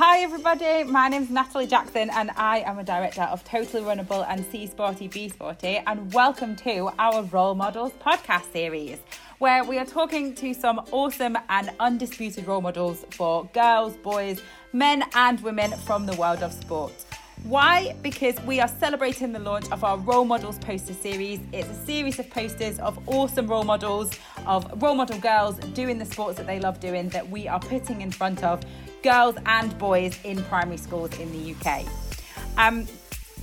Hi, everybody. My name's Natalie Jackson, and I am a director of Totally Runnable and See Sporty Be Sporty. And welcome to our Role Models podcast series, where we are talking to some awesome and undisputed role models for girls, boys, men, and women from the world of sport. Why? Because we are celebrating the launch of our Role Models poster series. It's a series of posters of awesome role models, of role model girls doing the sports that they love doing that we are putting in front of girls and boys in primary schools in the UK. Um,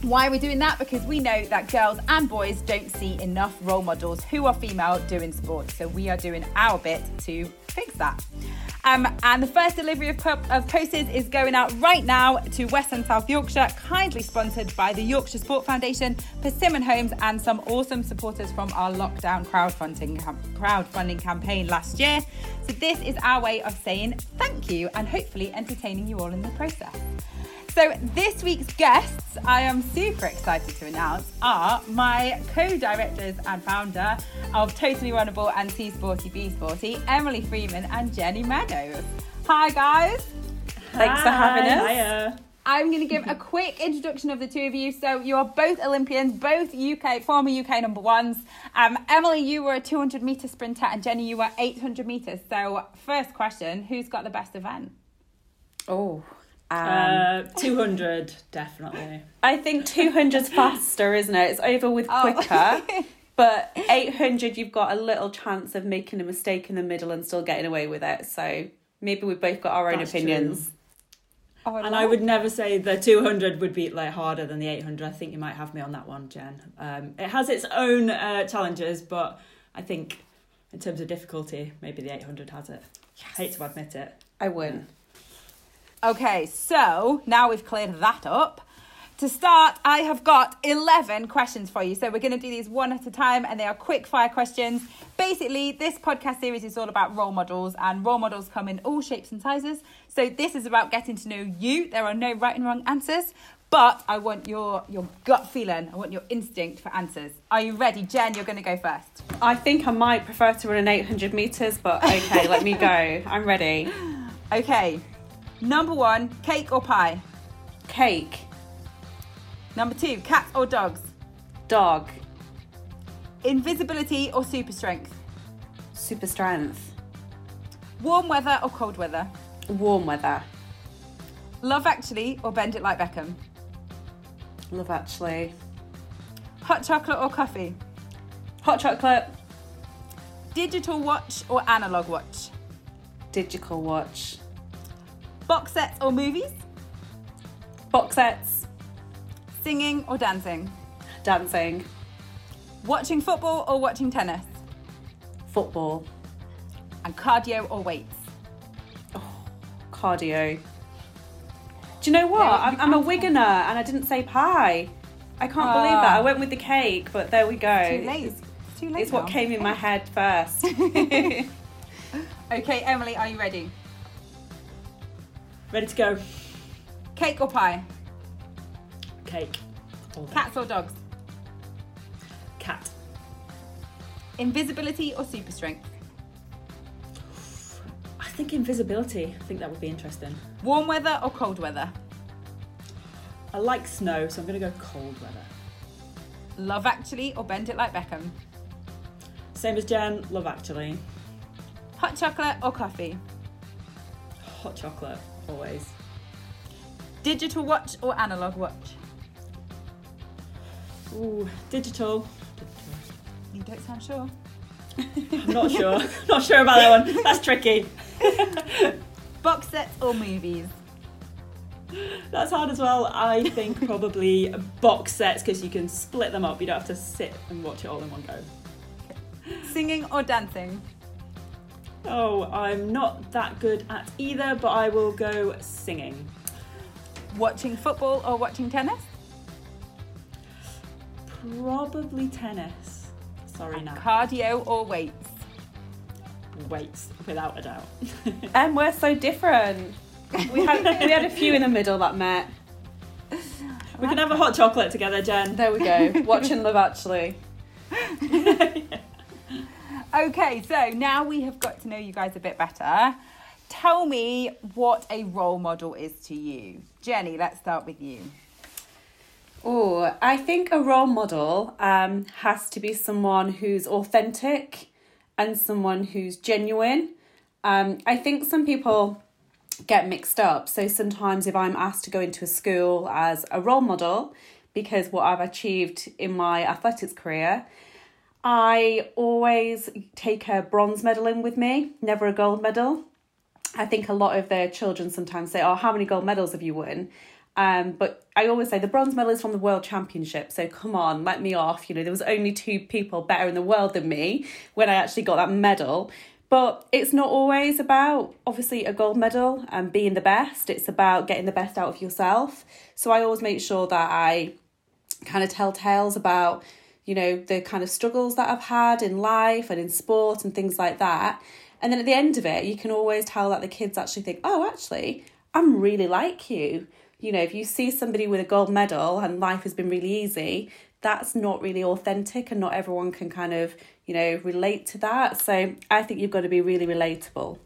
why are we doing that? Because we know that girls and boys don't see enough role models who are female doing sports. So we are doing our bit to fix that. Um, and the first delivery of, of posters is going out right now to West and South Yorkshire, kindly sponsored by the Yorkshire Sport Foundation, Persimmon Homes, and some awesome supporters from our lockdown crowdfunding crowdfunding campaign last year. So this is our way of saying thank you and hopefully entertaining you all in the process. So, this week's guests, I am super excited to announce, are my co directors and founder of Totally Runnable and See Sporty Be Sporty, Emily Freeman and Jenny Meadows. Hi, guys. Thanks for having us. Hiya. I'm going to give a quick introduction of the two of you. So, you are both Olympians, both UK, former UK number ones. Um, Emily, you were a 200 metre sprinter, and Jenny, you were 800 metres. So, first question who's got the best event? Oh, um, Uh, 200, definitely. I think 200's faster, isn't it? It's over with Oh. quicker. But 800, you've got a little chance of making a mistake in the middle and still getting away with it. So maybe we've both got our own That's opinions. Oh, And I would never say the 200 would be like harder than the 800. I think you might have me on that one, Jen. Um, it has its own uh, challenges, but I think in terms of difficulty, maybe the 800 has it. I hate to admit it. I win. Okay, so now we've cleared that up. To start, I have got 11 questions for you. So we're going to do these one at a time and they are quick fire questions. Basically, this podcast series is all about role models and role models come in all shapes and sizes. So this is about getting to know you. There are no right and wrong answers, but I want your your gut feeling. I want your instinct for answers. Are you ready? Jen, you're going to go first. I think I might prefer to run an 800 metres, but okay, let me go. I'm ready. Okay. Number 1, cake or pie? Cake, Number 2, cats or dogs? dog, Invisibility or super strength? super strength, Warm weather or cold weather? warm weather. Love Actually or Bend It Like Beckham? Love actually. Hot chocolate or coffee? Hot chocolate, Digital watch or analog watch? digital watch, Box sets or movies? box sets, Singing or dancing? dancing, Watching football or watching tennis? football, And cardio or weights? cardio. Do you know what? Yeah, I'm, I'm a. Wiganer and I didn't say pie. I can't believe Ah. that. I went with the cake, but there we go. Too late. It's, It's too late. it's what came in my head first. Okay, Emily, are you ready? Ready to go. Cake or pie? Cake. All. Cats or dogs? Cat. Invisibility or super strength? I think invisibility. I think that would be interesting. Warm weather or cold weather? I like snow, so I'm going to go cold weather. Love Actually or Bend It Like Beckham? Same as Jen, love actually. Hot chocolate or coffee? Hot chocolate, always. Digital watch or analog watch? Ooh, digital. You don't sound sure. I'm not sure. not sure about that one. That's tricky. Box sets or movies? That's hard as well. I think probably box sets because you can split them up. You don't have to sit and watch it all in one go. Singing or dancing? Oh, I'm not that good at either, but I will go singing. Watching football or watching tennis? Probably tennis. Sorry, now. Cardio or weights? Weights, without a doubt. and we're so different. We had we had a few in the middle that met. we can have a hot chocolate together, Jen. There we go. Watching Love Actually. Okay, so now we have got to know you guys a bit better. tell me what a role model is to you. Jenny, let's start with you. Oh, I think a role model um, has to be someone who's authentic and someone who's genuine. Um, I think some people get mixed up. So sometimes if I'm asked to go into a school as a role model, because what I've achieved in my athletics career, I always take a bronze medal in with me, never a gold medal. I think a lot of the children sometimes say, Oh, how many gold medals have you won? Um, but I always say the bronze medal is from the World Championship, so come on, let me off. You know, there was only two people better in the world than me when I actually got that medal. But it's not always about obviously a gold medal and being the best. It's about getting the best out of yourself. So I always make sure that I kind of tell tales about, you know, the kind of struggles that I've had in life and in sport and things like that. And then at the end of it, you can always tell that the kids actually think, oh, actually, I'm really like you. You know, if you see somebody with a gold medal and life has been really easy, that's not really authentic and not everyone can kind of, you know, relate to that. So I think you've got to be really relatable.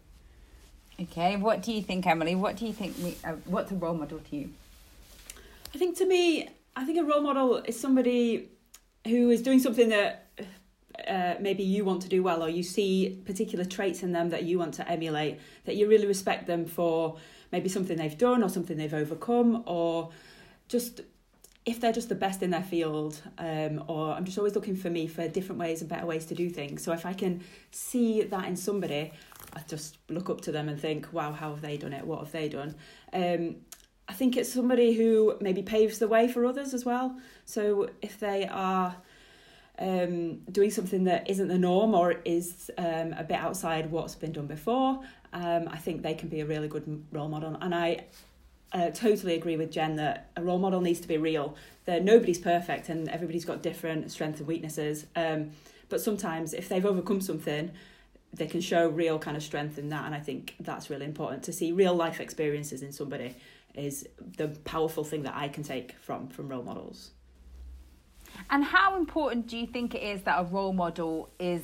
Okay, what do you think, Emily? What do you think? We, uh, what's a role model to you? I think to me, I think a role model is somebody who is doing something that uh, maybe you want to do well, or you see particular traits in them that you want to emulate, that you really respect them for maybe something they've done or something they've overcome, or just if they're just the best in their field, um, or I'm just always looking for me for different ways and better ways to do things. So if I can see that in somebody, I just look up to them and think, wow, how have they done it? What have they done? Um, I think it's somebody who maybe paves the way for others as well. So if they are um, doing something that isn't the norm or is um, a bit outside what's been done before, um, I think they can be a really good role model. And I uh, totally agree with Jen that a role model needs to be real. That nobody's perfect and everybody's got different strengths and weaknesses. Um, but sometimes if they've overcome something, they can show real kind of strength in that. And I think that's really important to see real life experiences in somebody is the powerful thing that I can take from from role models. And how important do you think it is that a role model is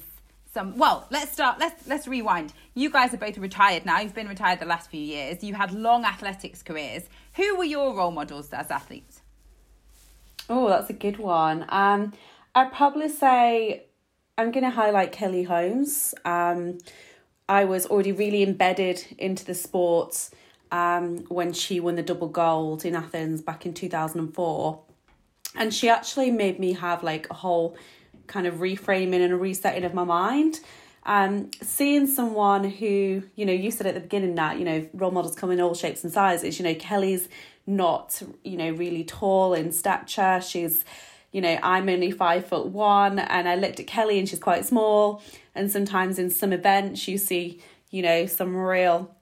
some well, let's start let's let's rewind. You guys are both retired now. You've been retired the last few years. You had long athletics careers. Who were your role models as athletes? Oh, that's a good one. Um I'd probably say I'm going to highlight Kelly Holmes. Um, I was already really embedded into the sports um, when she won the double gold in Athens back in 2004 and she actually made me have like a whole kind of reframing and a resetting of my mind um, seeing someone who, you know, you said at the beginning that, you know, role models come in all shapes and sizes. You know, Kelly's not, you know, really tall in stature. She's, you know, I'm only five foot one and I looked at Kelly and she's quite small. And sometimes in some events you see, you know, some real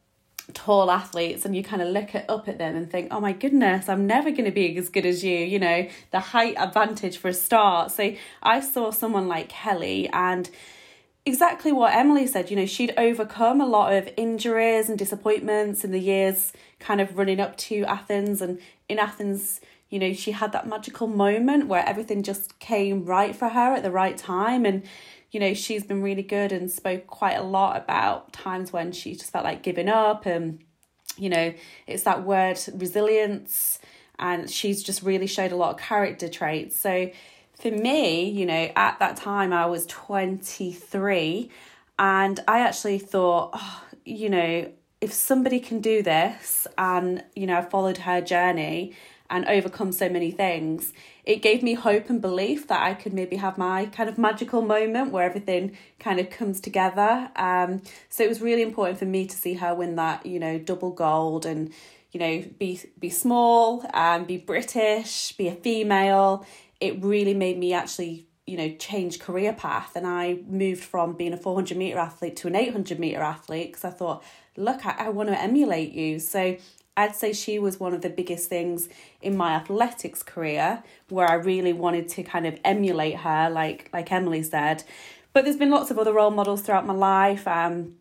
tall athletes and you kind of look at, up at them and think, oh my goodness, I'm never going to be as good as you, you know, the height advantage for a start. So I saw someone like Kelly and exactly what Emily said, you know, she'd overcome a lot of injuries and disappointments in the years kind of running up to Athens. And in Athens, you know, she had that magical moment where everything just came right for her at the right time. And you know, she's been really good and spoke quite a lot about times when she just felt like giving up and you know, it's that word resilience and she's just really showed a lot of character traits. So for me, you know, at that time I was 23 and I actually thought, oh, you know, if somebody can do this and, you know, I followed her journey and overcome so many things, it gave me hope and belief that I could maybe have my kind of magical moment where everything kind of comes together. Um, so it was really important for me to see her win that, you know, double gold and, you know, be be small and be British, be a female. It really made me actually you know change career path and i moved from being a 400 meter athlete to an 800 meter athlete because i thought look I, I want to emulate you so I'd say she was one of the biggest things in my athletics career where I really wanted to kind of emulate her, like like Emily said. But there's been lots of other role models throughout my life. Um,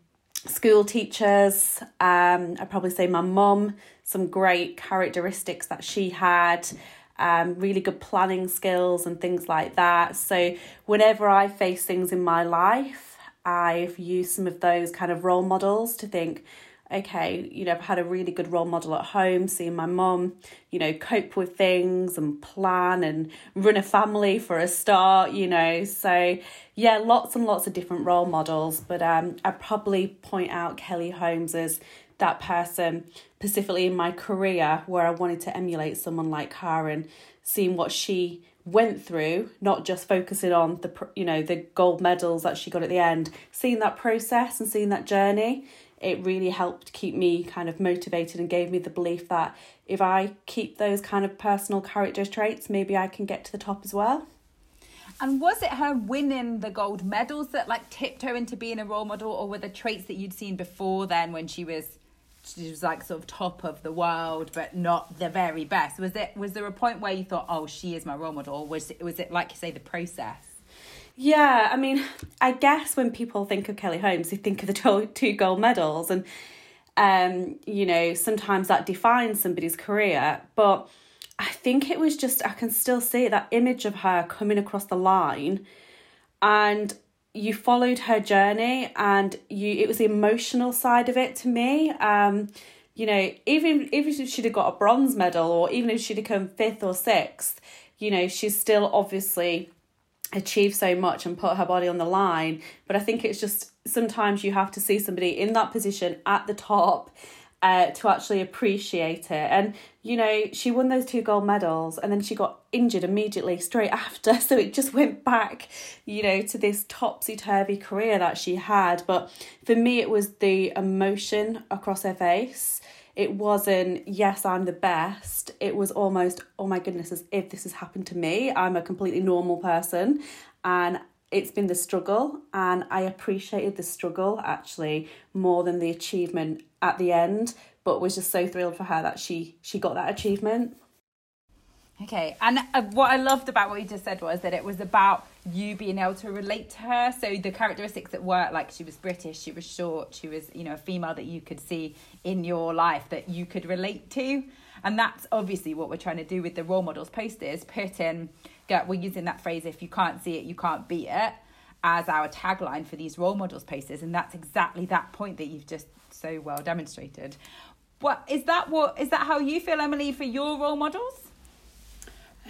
school teachers. Um, I'd probably say my mum. Some great characteristics that she had. Um, really good planning skills and things like that. So whenever I face things in my life, I've used some of those kind of role models to think, okay, you know, I've had a really good role model at home, seeing my mom, you know, cope with things and plan and run a family for a start, you know. So, yeah, lots and lots of different role models. But um, I'd probably point out Kelly Holmes as that person, specifically in my career, where I wanted to emulate someone like her and seeing what she went through not just focusing on the you know the gold medals that she got at the end seeing that process and seeing that journey it really helped keep me kind of motivated and gave me the belief that if I keep those kind of personal character traits, maybe I can get to the top as well. And was it her winning the gold medals that like tipped her into being a role model, or were the traits that you'd seen before then when she was she was like sort of top of the world, but not the very best? Was it was there a point where you thought, oh, she is my role model? Or was it, was it like you say the process? Yeah, I mean, I guess when people think of Kelly Holmes, they think of the two gold medals, and um, you know, sometimes that defines somebody's career. But I think it was just I can still see that image of her coming across the line, and you followed her journey, and you it was the emotional side of it to me. Um, you know, even even if she'd have got a bronze medal, or even if she'd have come fifth or sixth, you know, she's still obviously achieve so much and put her body on the line. But I think it's just sometimes you have to see somebody in that position at the top uh, to actually appreciate it. And, you know, she won those two gold medals and then she got injured immediately straight after. So it just went back, you know, to this topsy turvy career that she had. But for me, it was the emotion across her face it wasn't yes i'm the best. It was almost oh my goodness as if this has happened to me. I'm a completely normal person. And it's been the struggle and i appreciated the struggle actually more than the achievement at the end but was just so thrilled for her that she she got that achievement Okay, and uh, what I loved about what you just said was that it was about you being able to relate to her. So the characteristics that were like she was British, she was short, she was you know a female that you could see in your life that you could relate to, and that's obviously what we're trying to do with the role models posters. Put in, we're using that phrase: if you can't see it, you can't beat it, as our tagline for these role models posters, and that's exactly that point that you've just so well demonstrated. What is that? What is that? How you feel, Emily, for your role models?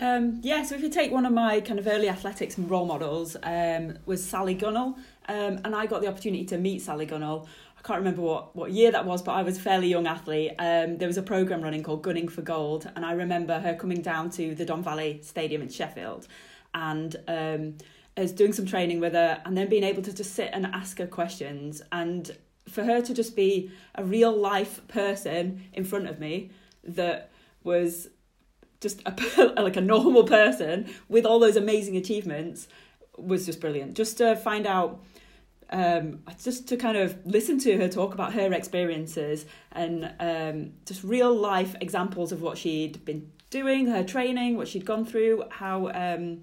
Um, yeah, so if you take one of my kind of early athletics role models um, was Sally Gunnell, um, and I got the opportunity to meet Sally Gunnell. I can't remember what, what year that was, but I was a fairly young athlete. Um, there was a program running called Gunning for Gold, and I remember her coming down to the Don Valley Stadium in Sheffield, and um, as doing some training with her, and then being able to just sit and ask her questions, and for her to just be a real life person in front of me that was just a, like a normal person with all those amazing achievements was just brilliant. Just to find out, um, just to kind of listen to her talk about her experiences and um, just real life examples of what she'd been doing, her training, what she'd gone through, how um,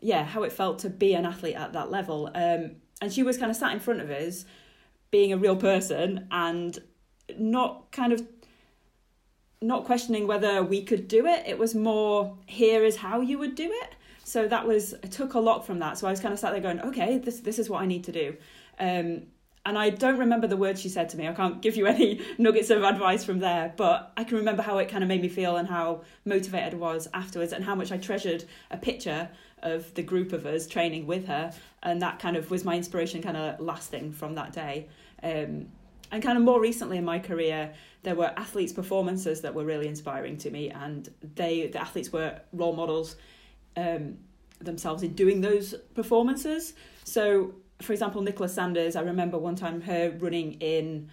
yeah, how it felt to be an athlete at that level. Um, and she was kind of sat in front of us, being a real person and not kind of not questioning whether we could do it. It was more, here is how you would do it. So that was, I took a lot from that. So I was kind of sat there going, okay, this, this is what I need to do. Um, and I don't remember the words she said to me. I can't give you any nuggets of advice from there, but I can remember how it kind of made me feel and how motivated I was afterwards and how much I treasured a picture of the group of us training with her. And that kind of was my inspiration kind of lasting from that day. Um, and kind of more recently in my career, there were athletes' performances that were really inspiring to me, and they the athletes were role models um, themselves in doing those performances. So, for example, Nicola Sanders, I remember one time her running in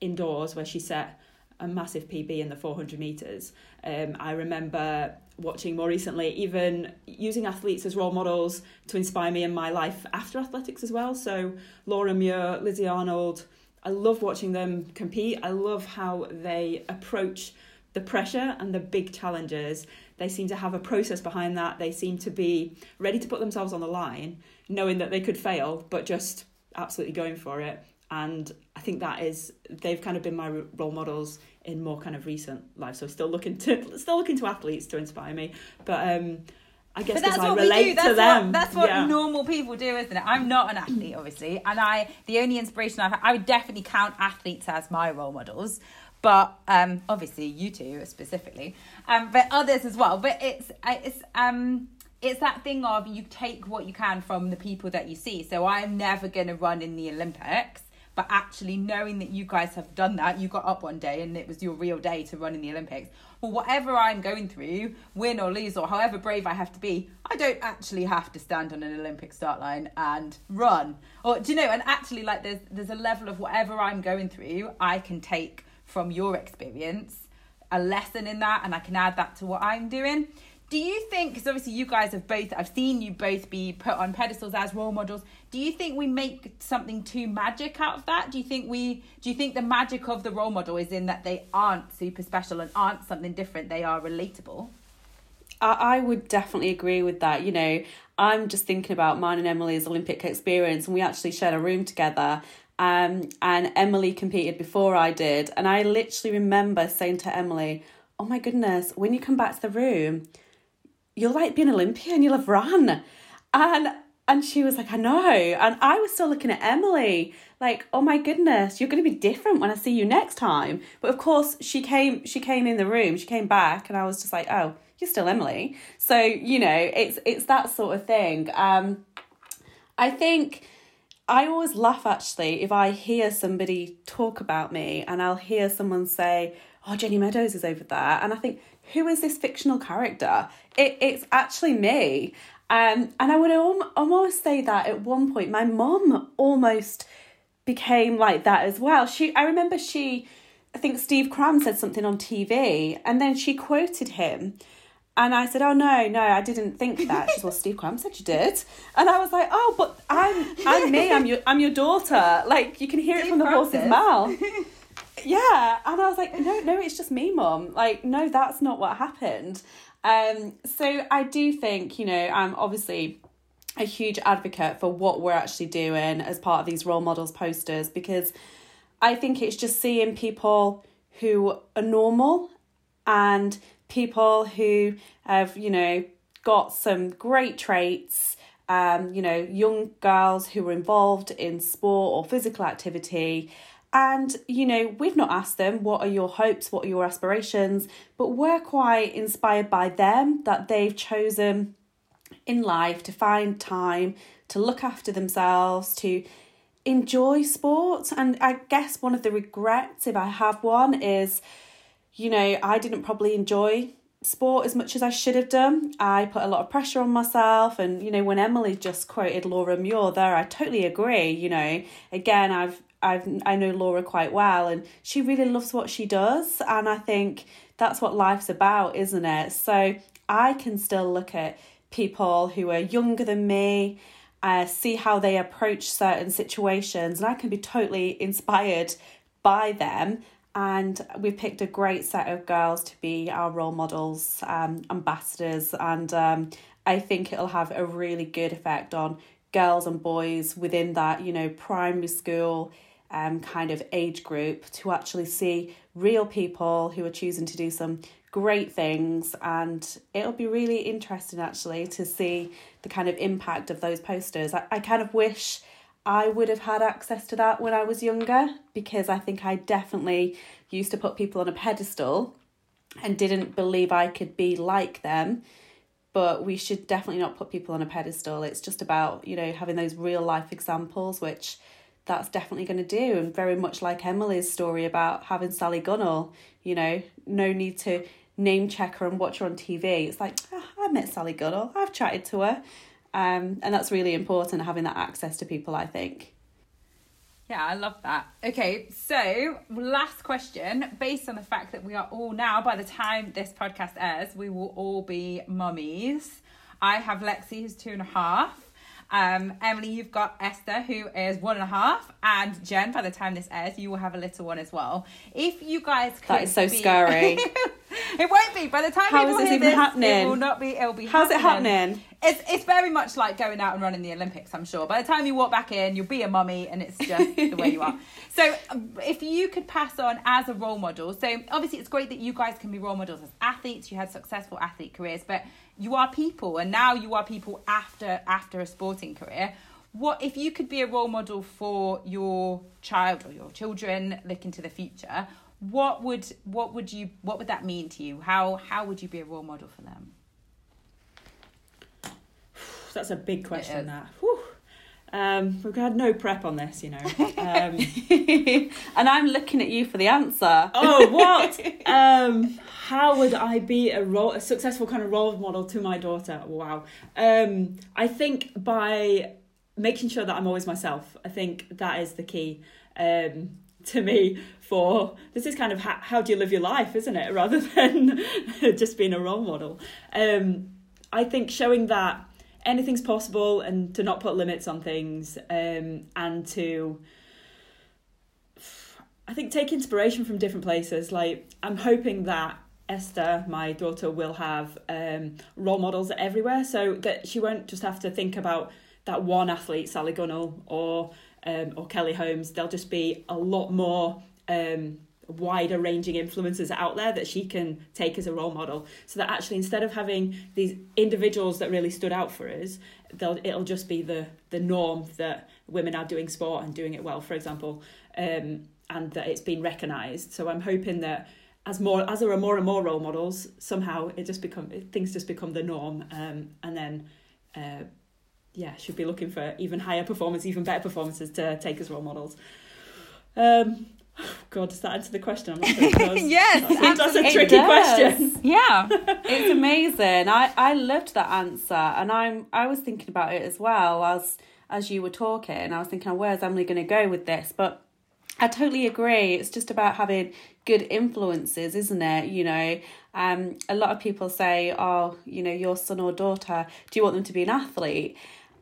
indoors where she set a massive PB in the 400 meters. Um, I remember watching more recently, even using athletes as role models to inspire me in my life after athletics as well. So Laura Muir, Lizzie Arnold, I love watching them compete. I love how they approach the pressure and the big challenges. They seem to have a process behind that. They seem to be ready to put themselves on the line, knowing that they could fail, but just absolutely going for it. And I think that is they've kind of been my role models in more kind of recent life. So still looking to still looking to athletes to inspire me, but um, I guess But that's because I what relate we do. That's to them. what that's what Yeah. normal people do, isn't it? I'm not an athlete, obviously, and I the only inspiration I've had, I would definitely count athletes as my role models, but um, obviously you two specifically, um, but others as well. But it's it's um it's that thing of you take what you can from the people that you see. So I'm never gonna run in the Olympics. But actually knowing that you guys have done that, you got up one day and it was your real day to run in the Olympics. Well, whatever I'm going through, win or lose, or however brave I have to be, I don't actually have to stand on an Olympic start line and run. Or do you know? And actually, like there's there's a level of whatever I'm going through, I can take from your experience a lesson in that, and I can add that to what I'm doing. Do you think, because obviously you guys have both, I've seen you both be put on pedestals as role models. Do you think we make something too magic out of that? Do you think we, do you think the magic of the role model is in that they aren't super special and aren't something different? They are relatable. I, I would definitely agree with that. You know, I'm just thinking about mine and Emily's Olympic experience, and we actually shared a room together. Um, and Emily competed before I did, and I literally remember saying to Emily, "Oh my goodness, when you come back to the room, you'll like be an Olympian. You'll have run," and and she was like, "I know," and I was still looking at Emily like, "Oh my goodness, you're going to be different when I see you next time." But of course, she came. She came in the room. She came back, and I was just like, "Oh." You're still Emily, so you know it's it's that sort of thing. Um, I think I always laugh actually if I hear somebody talk about me and I'll hear someone say, Oh, Jenny Meadows is over there. And I think, who is this fictional character? It, it's actually me. Um, and I would al- almost say that at one point, my mom almost became like that as well. She, I remember she, I think Steve Cram said something on TV and then she quoted him. And I said, "Oh no, no, I didn't think that." She's well, Steve Cram said you did, and I was like, "Oh, but I'm I'm me. I'm your I'm your daughter. Like you can hear it from the Cram horse's says. mouth." yeah, and I was like, "No, no, it's just me, mom. Like, no, that's not what happened." Um, so I do think you know I'm obviously a huge advocate for what we're actually doing as part of these role models posters because I think it's just seeing people who are normal and people who have, you know, got some great traits. Um, you know, young girls who are involved in sport or physical activity. And, you know, we've not asked them, what are your hopes, what are your aspirations? But we're quite inspired by them that they've chosen in life to find time to look after themselves, to enjoy sport. And I guess one of the regrets, if I have one, is you know, I didn't probably enjoy sport as much as I should have done. I put a lot of pressure on myself and you know, when Emily just quoted Laura Muir there, I totally agree, you know. Again, I've I've I know Laura quite well and she really loves what she does and I think that's what life's about, isn't it? So I can still look at people who are younger than me, uh, see how they approach certain situations, and I can be totally inspired by them. And we picked a great set of girls to be our role models, um, ambassadors, and um, I think it'll have a really good effect on girls and boys within that, you know, primary school um, kind of age group to actually see real people who are choosing to do some great things. And it'll be really interesting actually to see the kind of impact of those posters. I, I kind of wish i would have had access to that when i was younger because i think i definitely used to put people on a pedestal and didn't believe i could be like them. But we should definitely not put people on a pedestal. It's just about you know having those real life examples which that's definitely going to do and very much like emily's story about having sally gunnell you know no need to name check her and watch her on tv it's like "Ah, i met sally gunnell i've chatted to her um, and that's really important having that access to people i think Yeah, I love that. Okay, so last question. Based on the fact that we are all now, by the time this podcast airs, we will all be mummies. I have Lexi, who's two and a half. Um, Emily, you've got Esther, who is one and a half, and Jen. By the time this airs, you will have a little one as well. If you guys could That is so be- scary. it won't be. By the time How people is this hear even this, happening? it will not be. It'll be. How's it happening? It's it's very much like going out and running the Olympics. I'm sure. By the time you walk back in, you'll be a mummy, and it's just the way you are. So, um, if you could pass on as a role model, so obviously it's great that you guys can be role models as athletes. You had successful athlete careers, but you are people, and now you are people after after a sporting career. What if you could be a role model for your child or your children looking to the future? What would what would you what would that mean to you? How how would you be a role model for them? That's a big question. That. Whew. Um, we've had no prep on this, you know. Um, and I'm looking at you for the answer. oh, what? um, how would I be a role, a successful kind of role model to my daughter? Wow. Um, I think by making sure that I'm always myself. I think that is the key um, to me. For this is kind of how, how do you live your life, isn't it? Rather than just being a role model. Um, I think showing that anything's possible and to not put limits on things um, and to I think take inspiration from different places. Like I'm hoping that Esther, my daughter, will have um, role models everywhere, so that she won't just have to think about that one athlete, Sally Gunnell or um, or Kelly Holmes. There'll just be a lot more um, wider ranging influences out there that she can take as a role model. So that actually, instead of having these individuals that really stood out for us, they'll it'll just be the the norm that women are doing sport and doing it well, for example. Um, and that it's been recognised. So I'm hoping that as more as there are more and more role models, somehow it just become things just become the norm, um, and then uh, yeah, should be looking for even higher performance, even better performances to take as role models. Um, God, does that answer the question? I'm not sure it does. Yes, that's a, that's a tricky It does. question. Yeah. it's amazing. I I loved that answer, and I'm I was thinking about it as well as as you were talking. I was thinking, where's Emily going to go with this? But I totally agree. It's just about having good influences, isn't it? You know, um, a lot of people say, "Oh, you know, your son or daughter, do you want them to be an athlete?"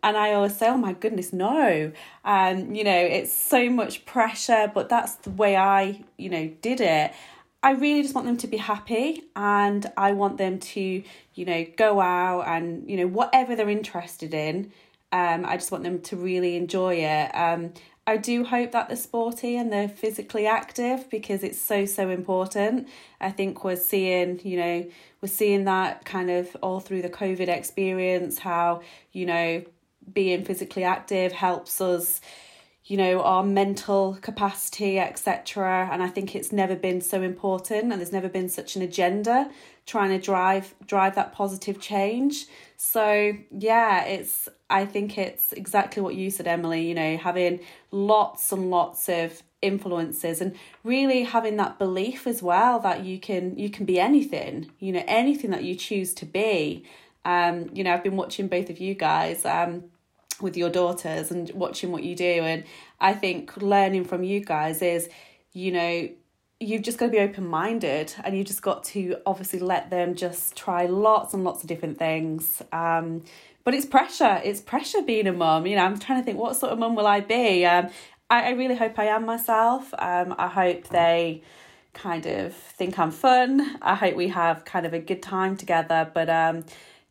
And I always say, "Oh my goodness, no!" Um, you know, it's so much pressure, but that's the way I, you know, did it. I really just want them to be happy, and I want them to, you know, go out and you know whatever they're interested in. Um, I just want them to really enjoy it. Um, I do hope that they're sporty and they're physically active because it's so so important. I think we're seeing, you know, we're seeing that kind of all through the COVID experience how, you know, being physically active helps us you know our mental capacity etc and i think it's never been so important and there's never been such an agenda trying to drive drive that positive change. So yeah it's i think it's exactly what you said emily you know having lots and lots of influences and really having that belief as well that you can you can be anything you know anything that you choose to be. Um you know i've been watching both of you guys um with your daughters and watching what you do. And i think learning from you guys is you know you've just got to be open minded and you've just got to obviously let them just try lots and lots of different things. Um but it's pressure it's pressure being a mum. You know i'm trying to think what sort of mum will i be? Um i, I really hope i am myself. Um i hope they kind of think i'm fun. I hope we have kind of a good time together. But um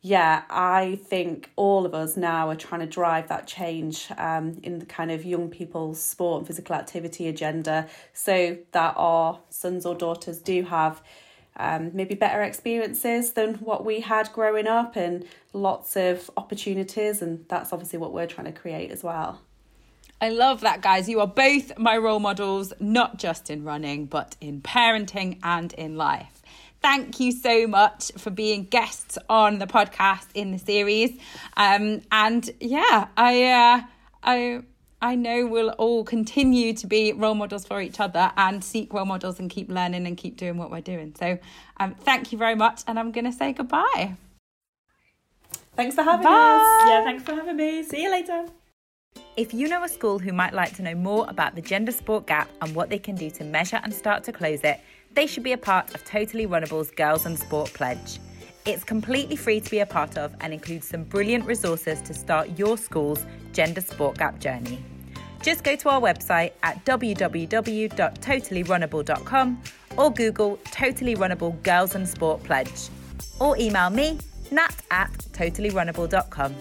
yeah, I think all of us now are trying to drive that change um, in the kind of young people's sport and physical activity agenda so that our sons or daughters do have um, maybe better experiences than what we had growing up and lots of opportunities. And that's obviously what we're trying to create as well. I love that, guys. You are both my role models, not just in running, but in parenting and in life. Thank you so much for being guests on the podcast in the series. Um, and yeah, I, uh, I, I know we'll all continue to be role models for each other and seek role models and keep learning and keep doing what we're doing. So, um, thank you very much, and I'm going to say goodbye. Thanks for having Bye. us. Yeah, thanks for having me. See you later. If you know a school who might like to know more about the gender sport gap and what they can do to measure and start to close it, they should be a part of Totally Runnable's Girls and Sport Pledge. It's completely free to be a part of and includes some brilliant resources to start your school's gender sport gap journey. Just go to our website at www.totallyrunnable.com or Google Totally Runnable Girls and Sport Pledge or email me, nat at totallyrunnable.com.